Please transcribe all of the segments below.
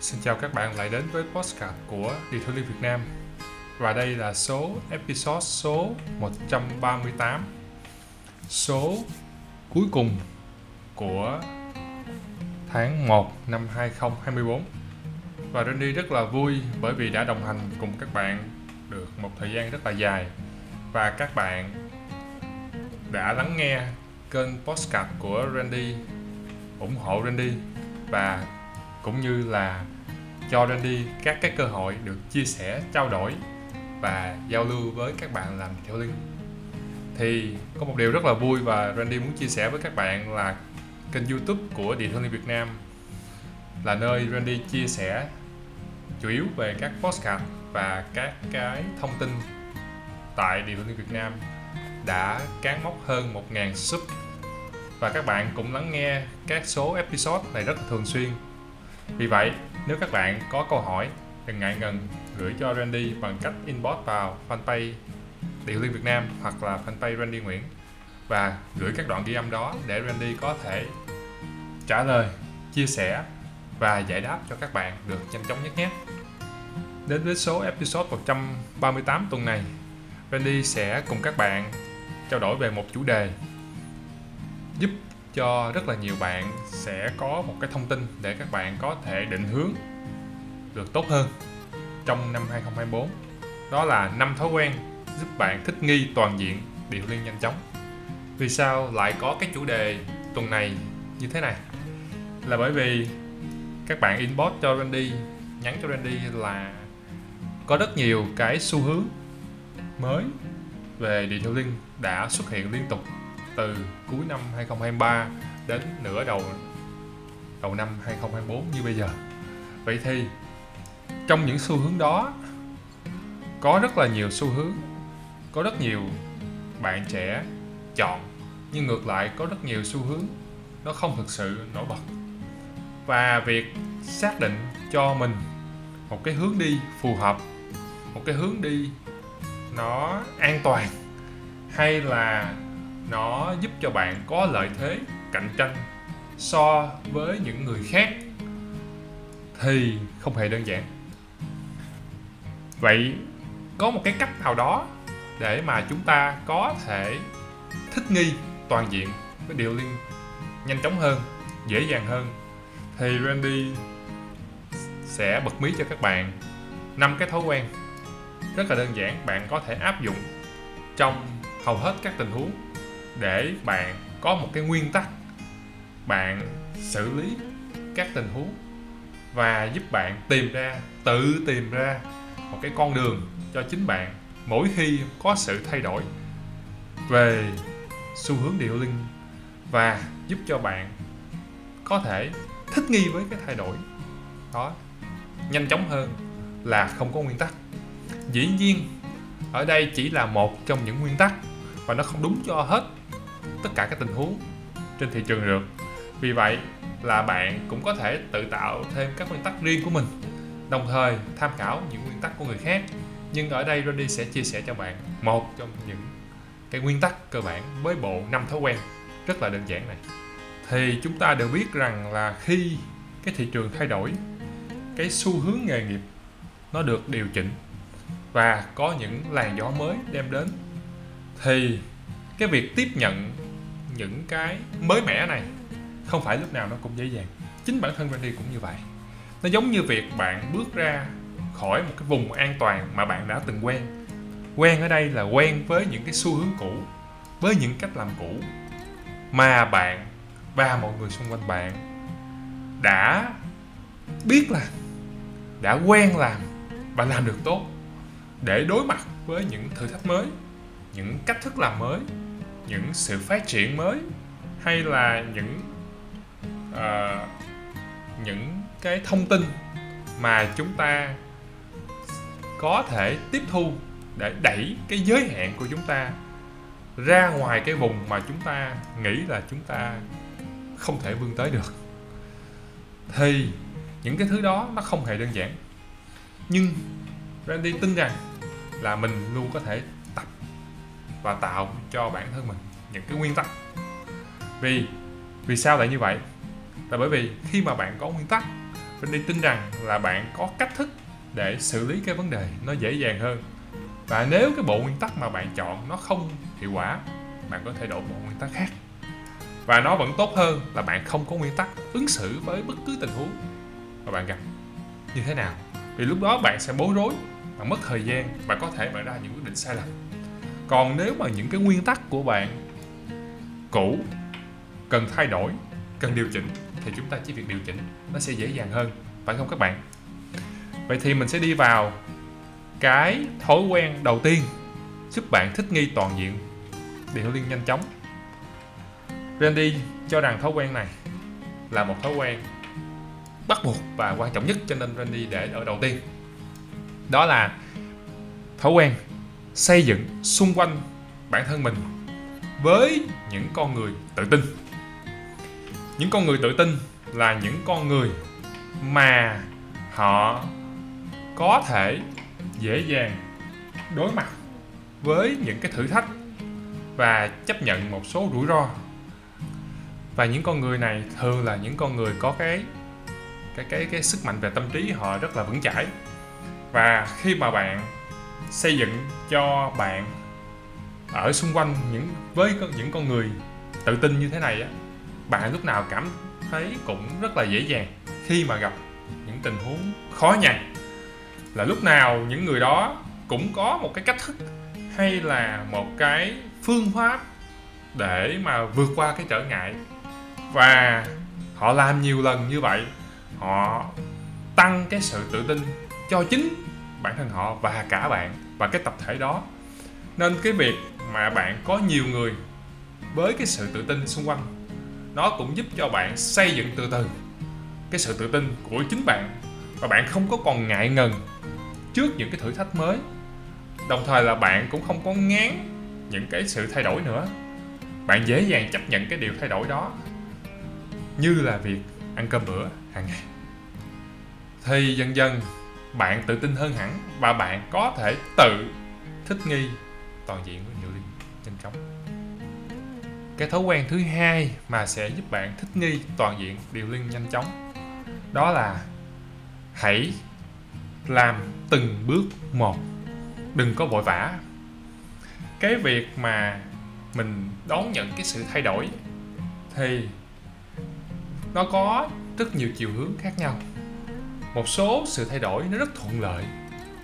Xin chào các bạn lại đến với podcast của Detailing Việt Nam. Và đây là số episode số 138 Số cuối cùng của tháng 1 năm 2024 Và Randy rất là vui bởi vì đã đồng hành cùng các bạn được một thời gian rất là dài. Và các bạn đã lắng nghe kênh podcast của Randy ủng hộ Randy và cũng như là cho Randy các cái cơ hội được chia sẻ, trao đổi và giao lưu với các bạn làm detailing. Thì có một điều rất là vui và Randy muốn chia sẻ với các bạn là kênh YouTube của Detailing Việt Nam là nơi Randy chia sẻ chủ yếu về các postcard và các cái thông tin tại Detailing Việt Nam đã cán mốc hơn 1.000 sub và các bạn cũng lắng nghe các số episode này rất thường xuyên. Vì vậy, nếu các bạn có câu hỏi, đừng ngại ngần gửi cho Randy bằng cách inbox vào fanpage Điều Liên Việt Nam hoặc là fanpage Randy Nguyễn và gửi các đoạn ghi âm đó để Randy có thể trả lời, chia sẻ và giải đáp cho các bạn được nhanh chóng nhất nhé. Đến với số episode 138 tuần này, Randy sẽ cùng các bạn trao đổi về một chủ đề giúp cho rất là nhiều bạn sẽ có một cái thông tin để các bạn có thể định hướng được tốt hơn trong năm 2024 đó là năm thói quen giúp bạn thích nghi toàn diện điều liên nhanh chóng. Vì sao lại có cái chủ đề tuần này như thế này? Là bởi vì các bạn inbox cho Randy, nhắn cho Randy là có rất nhiều cái xu hướng mới về detailing đã xuất hiện liên tục từ cuối năm 2023 đến nửa đầu đầu năm 2024 như bây giờ. Vậy thì trong những xu hướng đó có rất là nhiều xu hướng, có rất nhiều bạn trẻ chọn nhưng ngược lại có rất nhiều xu hướng nó không thực sự nổi bật. Và việc xác định cho mình một cái hướng đi phù hợp, một cái hướng đi nó an toàn hay là nó giúp cho bạn có lợi thế, cạnh tranh so với những người khác thì không hề đơn giản. Vậy có một cái cách nào đó để mà chúng ta có thể thích nghi toàn diện với điều liên nhanh chóng hơn, dễ dàng hơn? Thì Randy sẽ bật mí cho các bạn năm cái thói quen rất là đơn giản bạn có thể áp dụng trong hầu hết các tình huống để bạn có một cái nguyên tắc, bạn xử lý các tình huống và giúp bạn tìm ra, tự tìm ra một cái con đường cho chính bạn mỗi khi có sự thay đổi về xu hướng điệu linh và giúp cho bạn có thể thích nghi với cái thay đổi đó nhanh chóng hơn là không có nguyên tắc. Dĩ nhiên, ở đây chỉ là một trong những nguyên tắc và nó không đúng cho hết tất cả các tình huống trên thị trường được. Vì vậy là bạn cũng có thể tự tạo thêm các nguyên tắc riêng của mình, đồng thời tham khảo những nguyên tắc của người khác. Nhưng ở đây Randy sẽ chia sẻ cho bạn một trong những cái nguyên tắc cơ bản với bộ năm thói quen rất là đơn giản này. Thì chúng ta đều biết rằng là khi cái thị trường thay đổi, cái xu hướng nghề nghiệp nó được điều chỉnh và có những làn gió mới đem đến, thì cái việc tiếp nhận những cái mới mẻ này không phải lúc nào nó cũng dễ dàng. Chính bản thân Randy cũng như vậy. Nó giống như việc bạn bước ra khỏi một cái vùng an toàn mà bạn đã từng quen. Quen ở đây là quen với những cái xu hướng cũ, với những cách làm cũ mà bạn và mọi người xung quanh bạn đã biết là đã quen làm và làm được tốt để đối mặt với những thử thách mới, những cách thức làm mới những sự phát triển mới hay là những uh, những cái thông tin mà chúng ta có thể tiếp thu để đẩy cái giới hạn của chúng ta ra ngoài cái vùng mà chúng ta nghĩ là chúng ta không thể vươn tới được. Thì những cái thứ đó nó không hề đơn giản. Nhưng Randy tin rằng là mình luôn có thể và tạo cho bản thân mình những cái nguyên tắc. Vì vì sao lại như vậy? Là bởi vì khi mà bạn có nguyên tắc mình đi tin rằng là bạn có cách thức để xử lý cái vấn đề nó dễ dàng hơn. Và nếu cái bộ nguyên tắc mà bạn chọn nó không hiệu quả, bạn có thể đổi bộ nguyên tắc khác. Và nó vẫn tốt hơn là bạn không có nguyên tắc ứng xử với bất cứ tình huống mà bạn gặp. Như thế nào? Vì lúc đó bạn sẽ bối rối, bạn mất thời gian và có thể bạn ra những quyết định sai lầm còn nếu mà những cái nguyên tắc của bạn cũ cần thay đổi, cần điều chỉnh, thì chúng ta chỉ việc điều chỉnh, nó sẽ dễ dàng hơn. Phải không các bạn? Vậy thì mình sẽ đi vào cái thói quen đầu tiên giúp bạn thích nghi toàn diện. Điều liên nhanh chóng. Randy cho rằng thói quen này là một thói quen bắt buộc và quan trọng nhất, cho nên Randy để ở đầu tiên. Đó là thói quen xây dựng xung quanh bản thân mình với những con người tự tin. Những con người tự tin là những con người mà họ có thể dễ dàng đối mặt với những cái thử thách và chấp nhận một số rủi ro. Và những con người này thường là những con người có cái cái cái cái sức mạnh về tâm trí họ rất là vững chãi. Và khi mà bạn xây dựng cho bạn ở xung quanh những, với những con người tự tin như thế này á, bạn lúc nào cảm thấy cũng rất là dễ dàng khi mà gặp những tình huống khó nhằn. Là lúc nào những người đó cũng có một cái cách thức hay là một cái phương pháp để mà vượt qua cái trở ngại. Và họ làm nhiều lần như vậy, họ tăng cái sự tự tin cho chính bản thân họ và cả bạn và cái tập thể đó. Nên cái việc mà bạn có nhiều người với cái sự tự tin xung quanh, nó cũng giúp cho bạn xây dựng từ từ cái sự tự tin của chính bạn và bạn không có còn ngại ngần trước những cái thử thách mới. Đồng thời là bạn cũng không có ngán những cái sự thay đổi nữa. Bạn dễ dàng chấp nhận cái điều thay đổi đó, như là việc ăn cơm bữa hàng ngày. Thì dần dần bạn tự tin hơn hẳn và bạn có thể tự thích nghi. Toàn diện với nhiều liên, nhanh chóng. Cái thói quen thứ hai mà sẽ giúp bạn thích nghi toàn diện điều liên nhanh chóng, đó là hãy làm từng bước một. Đừng có vội vã. Cái việc mà mình đón nhận cái sự thay đổi thì nó có rất nhiều chiều hướng khác nhau một số sự thay đổi nó rất thuận lợi,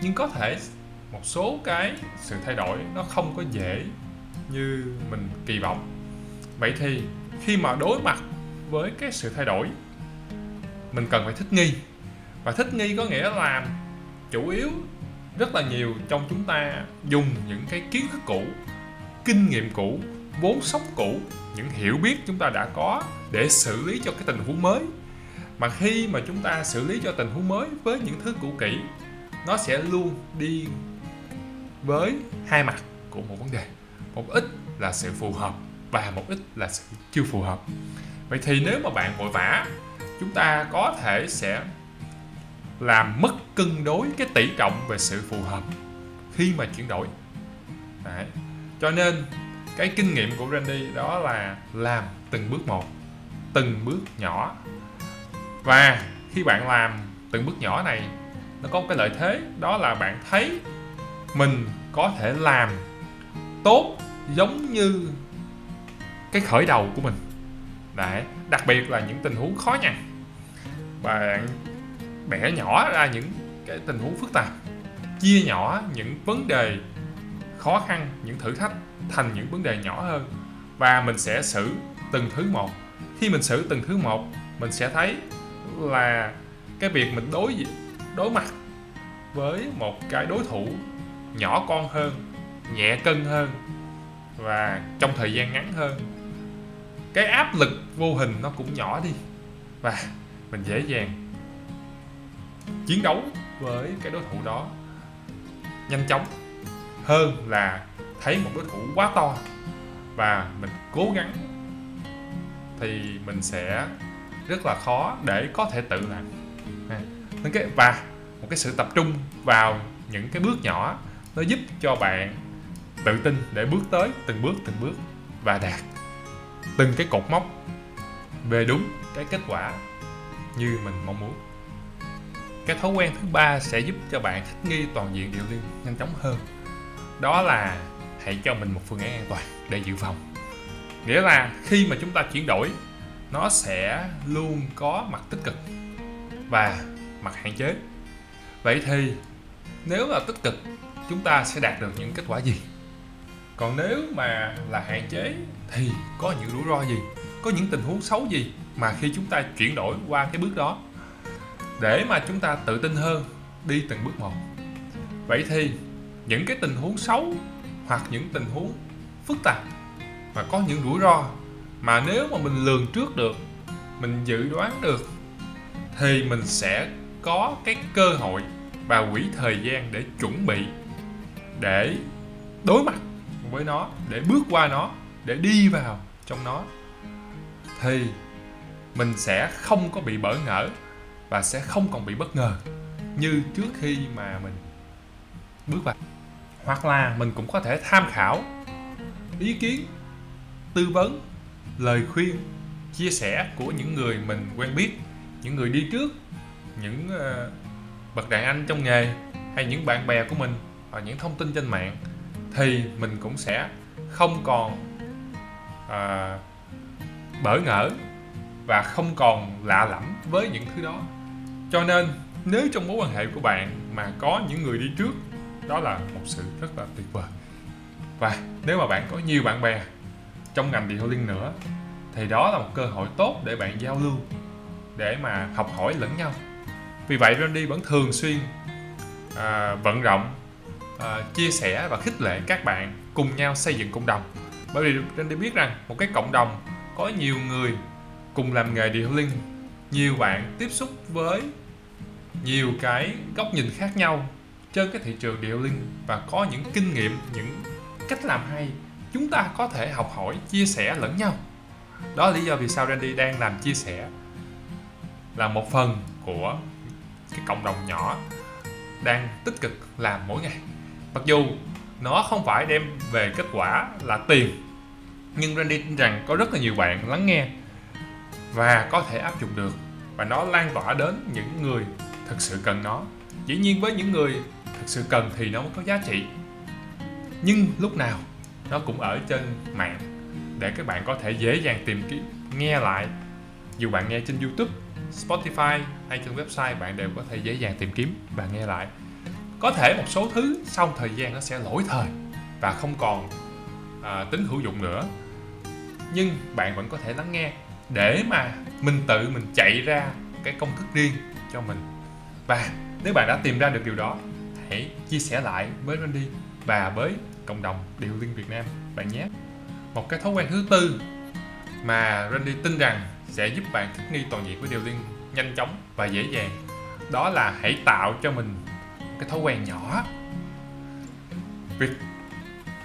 nhưng có thể một số cái sự thay đổi nó không có dễ như mình kỳ vọng. Vậy thì khi mà đối mặt với cái sự thay đổi, mình cần phải thích nghi. Và thích nghi có nghĩa là chủ yếu rất là nhiều trong chúng ta dùng những cái kiến thức cũ, kinh nghiệm cũ, vốn sống cũ, những hiểu biết chúng ta đã có để xử lý cho cái tình huống mới mà khi mà chúng ta xử lý cho tình huống mới với những thứ cũ kỹ, nó sẽ luôn đi với hai mặt của một vấn đề. Một ít là sự phù hợp và một ít là sự chưa phù hợp. Vậy thì nếu mà bạn vội vã, chúng ta có thể sẽ làm mất cân đối cái tỷ trọng về sự phù hợp khi mà chuyển đổi. Đấy. cho nên, cái kinh nghiệm của Randy đó là làm từng bước một, từng bước nhỏ và khi bạn làm từng bước nhỏ này nó có một cái lợi thế đó là bạn thấy mình có thể làm tốt giống như cái khởi đầu của mình. Đấy, đặc biệt là những tình huống khó nhằn. Bạn bẻ nhỏ ra những cái tình huống phức tạp chia nhỏ những vấn đề khó khăn những thử thách thành những vấn đề nhỏ hơn. Và mình sẽ xử từng thứ một. Khi mình xử từng thứ một mình sẽ thấy là cái việc mình đối đối mặt với một cái đối thủ nhỏ con hơn, nhẹ cân hơn và trong thời gian ngắn hơn. Cái áp lực vô hình nó cũng nhỏ đi và mình dễ dàng chiến đấu với cái đối thủ đó nhanh chóng hơn là thấy một đối thủ quá to. Và mình cố gắng thì mình sẽ rất là khó để có thể tự làm. Nên cái, và một cái sự tập trung vào những cái bước nhỏ, nó giúp cho bạn tự tin để bước tới từng bước từng bước và đạt từng cái cột mốc về đúng cái kết quả như mình mong muốn. Cái thói quen thứ ba sẽ giúp cho bạn thích nghi toàn diện điều liên nhanh chóng hơn. Đó là hãy cho mình một phương án an toàn để dự phòng. Nghĩa là khi mà chúng ta chuyển đổi nó sẽ luôn có mặt tích cực và mặt hạn chế. Vậy thì nếu là tích cực, chúng ta sẽ đạt được những kết quả gì? Còn nếu mà là hạn chế thì có những rủi ro gì? Có những tình huống xấu gì mà khi chúng ta chuyển đổi qua cái bước đó để mà chúng ta tự tin hơn đi từng bước một? Vậy thì những cái tình huống xấu hoặc những tình huống phức tạp và có những rủi ro mà nếu mà mình lường trước được, mình dự đoán được, thì mình sẽ có cái cơ hội và quỹ thời gian để chuẩn bị, để đối mặt với nó, để bước qua nó, để đi vào trong nó, thì mình sẽ không có bị bỡ ngỡ và sẽ không còn bị bất ngờ như trước khi mà mình bước vào. Hoặc là mình cũng có thể tham khảo ý kiến, tư vấn lời khuyên chia sẻ của những người mình quen biết những người đi trước những uh, bậc đàn anh trong nghề hay những bạn bè của mình hoặc những thông tin trên mạng thì mình cũng sẽ không còn uh, bỡ ngỡ và không còn lạ lẫm với những thứ đó. Cho nên nếu trong mối quan hệ của bạn mà có những người đi trước đó là một sự rất là tuyệt vời. Và nếu mà bạn có nhiều bạn bè trong ngành detailing nữa thì đó là một cơ hội tốt để bạn giao lưu để mà học hỏi lẫn nhau. Vì vậy Randy vẫn thường xuyên à, vận động à, chia sẻ và khích lệ các bạn cùng nhau xây dựng cộng đồng. Bởi vì Randy biết rằng một cái cộng đồng có nhiều người cùng làm nghề detailing nhiều bạn tiếp xúc với nhiều cái góc nhìn khác nhau trên cái thị trường detailing và có những kinh nghiệm những cách làm hay chúng ta có thể học hỏi, chia sẻ lẫn nhau. Đó là lý do vì sao Randy đang làm chia sẻ là một phần của cái cộng đồng nhỏ đang tích cực làm mỗi ngày. Mặc dù nó không phải đem về kết quả là tiền, nhưng Randy tin rằng có rất là nhiều bạn lắng nghe và có thể áp dụng được, và nó lan tỏa đến những người thực sự cần nó. Dĩ nhiên với những người thực sự cần thì nó mới có giá trị. Nhưng lúc nào nó cũng ở trên mạng để các bạn có thể dễ dàng tìm kiếm nghe lại. Dù bạn nghe trên YouTube, Spotify hay trên website bạn đều có thể dễ dàng tìm kiếm và nghe lại. Có thể một số thứ sau thời gian nó sẽ lỗi thời và không còn à, tính hữu dụng nữa. Nhưng bạn vẫn có thể lắng nghe để mà mình tự mình chạy ra cái công thức riêng cho mình. Và nếu bạn đã tìm ra được điều đó hãy chia sẻ lại với Randy và với cộng đồng điều liên Việt Nam, bạn nhé. Một cái thói quen thứ tư mà Randy tin rằng sẽ giúp bạn thích nghi toàn diện với điều liên nhanh chóng và dễ dàng, đó là hãy tạo cho mình cái thói quen nhỏ. Việc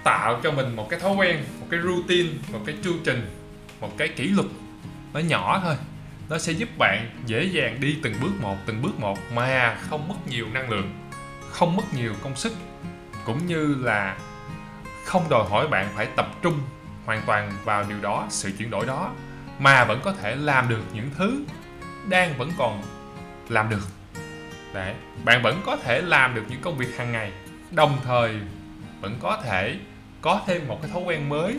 tạo cho mình một cái thói quen, một cái routine, một cái chu trình, một cái kỷ luật nó nhỏ thôi, nó sẽ giúp bạn dễ dàng đi từng bước một, từng bước một mà không mất nhiều năng lượng, không mất nhiều công sức, cũng như là không đòi hỏi bạn phải tập trung hoàn toàn vào điều đó sự chuyển đổi đó mà vẫn có thể làm được những thứ đang vẫn còn làm được. Đấy, bạn vẫn có thể làm được những công việc hàng ngày đồng thời vẫn có thể có thêm một cái thói quen mới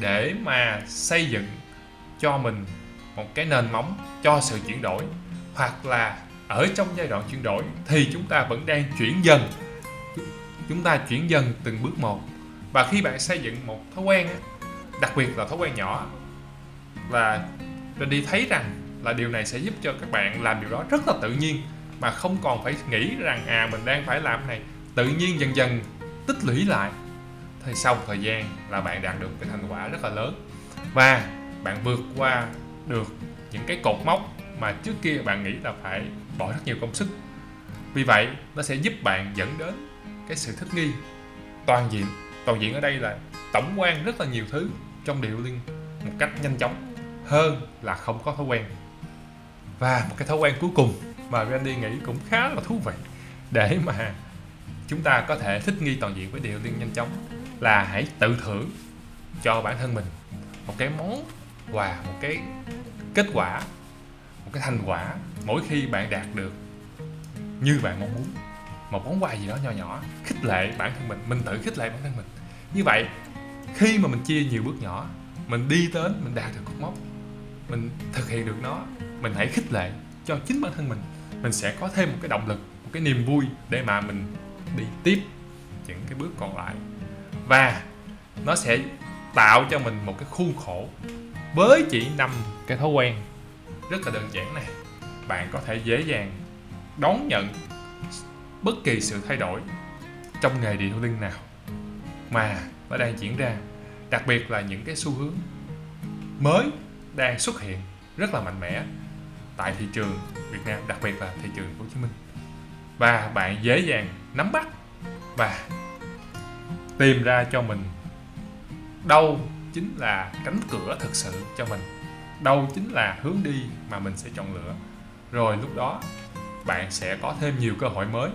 để mà xây dựng cho mình một cái nền móng cho sự chuyển đổi. Hoặc là ở trong giai đoạn chuyển đổi thì chúng ta vẫn đang chuyển dần chúng ta chuyển dần từng bước một và khi bạn xây dựng một thói quen, đặc biệt là thói quen nhỏ và đi thấy rằng là điều này sẽ giúp cho các bạn làm điều đó rất là tự nhiên, mà không còn phải nghĩ rằng à mình đang phải làm này. Tự nhiên dần dần tích lũy lại, thì sau một thời gian là bạn đạt được cái thành quả rất là lớn. Và bạn vượt qua được những cái cột mốc mà trước kia bạn nghĩ là phải bỏ rất nhiều công sức. Vì vậy, nó sẽ giúp bạn dẫn đến cái sự thích nghi, toàn diện toàn diện ở đây là tổng quan rất là nhiều thứ trong điệu liên một cách nhanh chóng hơn là không có thói quen. Và một cái thói quen cuối cùng mà Randy nghĩ cũng khá là thú vị để mà chúng ta có thể thích nghi toàn diện với điệu liên nhanh chóng là hãy tự thưởng cho bản thân mình một cái món quà, một cái kết quả, một cái thành quả mỗi khi bạn đạt được như bạn mong muốn một món quà gì đó nhỏ nhỏ, khích lệ bản thân mình mình tự khích lệ bản thân mình. Như vậy, khi mà mình chia nhiều bước nhỏ, mình đi đến, mình đạt được cột mốc, mình thực hiện được nó, mình hãy khích lệ cho chính bản thân mình. Mình sẽ có thêm một cái động lực, một cái niềm vui để mà mình đi tiếp những cái bước còn lại. Và nó sẽ tạo cho mình một cái khuôn khổ với chỉ năm cái thói quen rất là đơn giản này. Bạn có thể dễ dàng đón nhận bất kỳ sự thay đổi trong nghề điện linh nào mà nó đang diễn ra, đặc biệt là những cái xu hướng mới đang xuất hiện rất là mạnh mẽ tại thị trường Việt Nam, đặc biệt là thị trường Hồ Chí Minh. Và bạn dễ dàng nắm bắt và tìm ra cho mình đâu chính là cánh cửa thực sự cho mình, đâu chính là hướng đi mà mình sẽ chọn lựa. Rồi lúc đó bạn sẽ có thêm nhiều cơ hội mới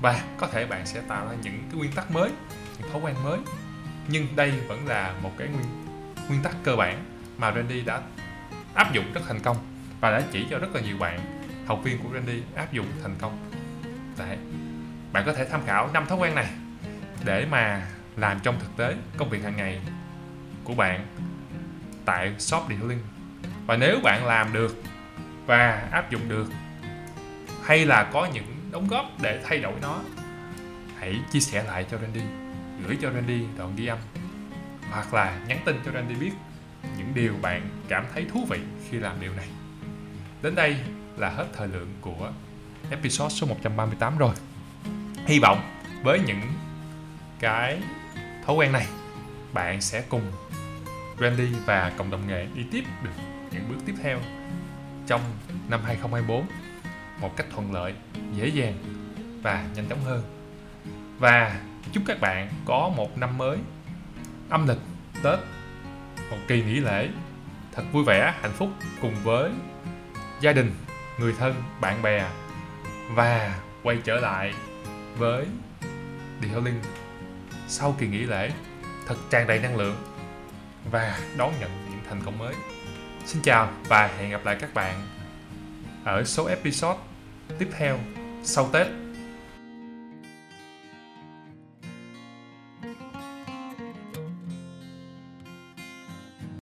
và có thể bạn sẽ tạo ra những cái nguyên tắc mới, những thói quen mới nhưng đây vẫn là một cái nguyên nguyên tắc cơ bản mà Randy đã áp dụng rất thành công và đã chỉ cho rất là nhiều bạn, học viên của Randy áp dụng thành công Đấy. bạn có thể tham khảo năm thói quen này để mà làm trong thực tế công việc hàng ngày của bạn tại shop detailing và nếu bạn làm được và áp dụng được, hay là có những đóng góp để thay đổi nó. Hãy chia sẻ lại cho Randy gửi cho Randy đoạn ghi âm hoặc là nhắn tin cho Randy biết những điều bạn cảm thấy thú vị khi làm điều này. Đến đây là hết thời lượng của episode số 138 rồi. Hy vọng với những cái thói quen này bạn sẽ cùng Randy và cộng đồng nghề đi tiếp được những bước tiếp theo trong năm 2024 một cách thuận lợi, dễ dàng và nhanh chóng hơn. Và chúc các bạn có một năm mới âm lịch Tết một kỳ nghỉ lễ thật vui vẻ, hạnh phúc cùng với gia đình, người thân, bạn bè và quay trở lại với Detailing sau kỳ nghỉ lễ thật tràn đầy năng lượng và đón nhận những thành công mới. Xin chào và hẹn gặp lại các bạn ở số episode tiếp theo sau Tết.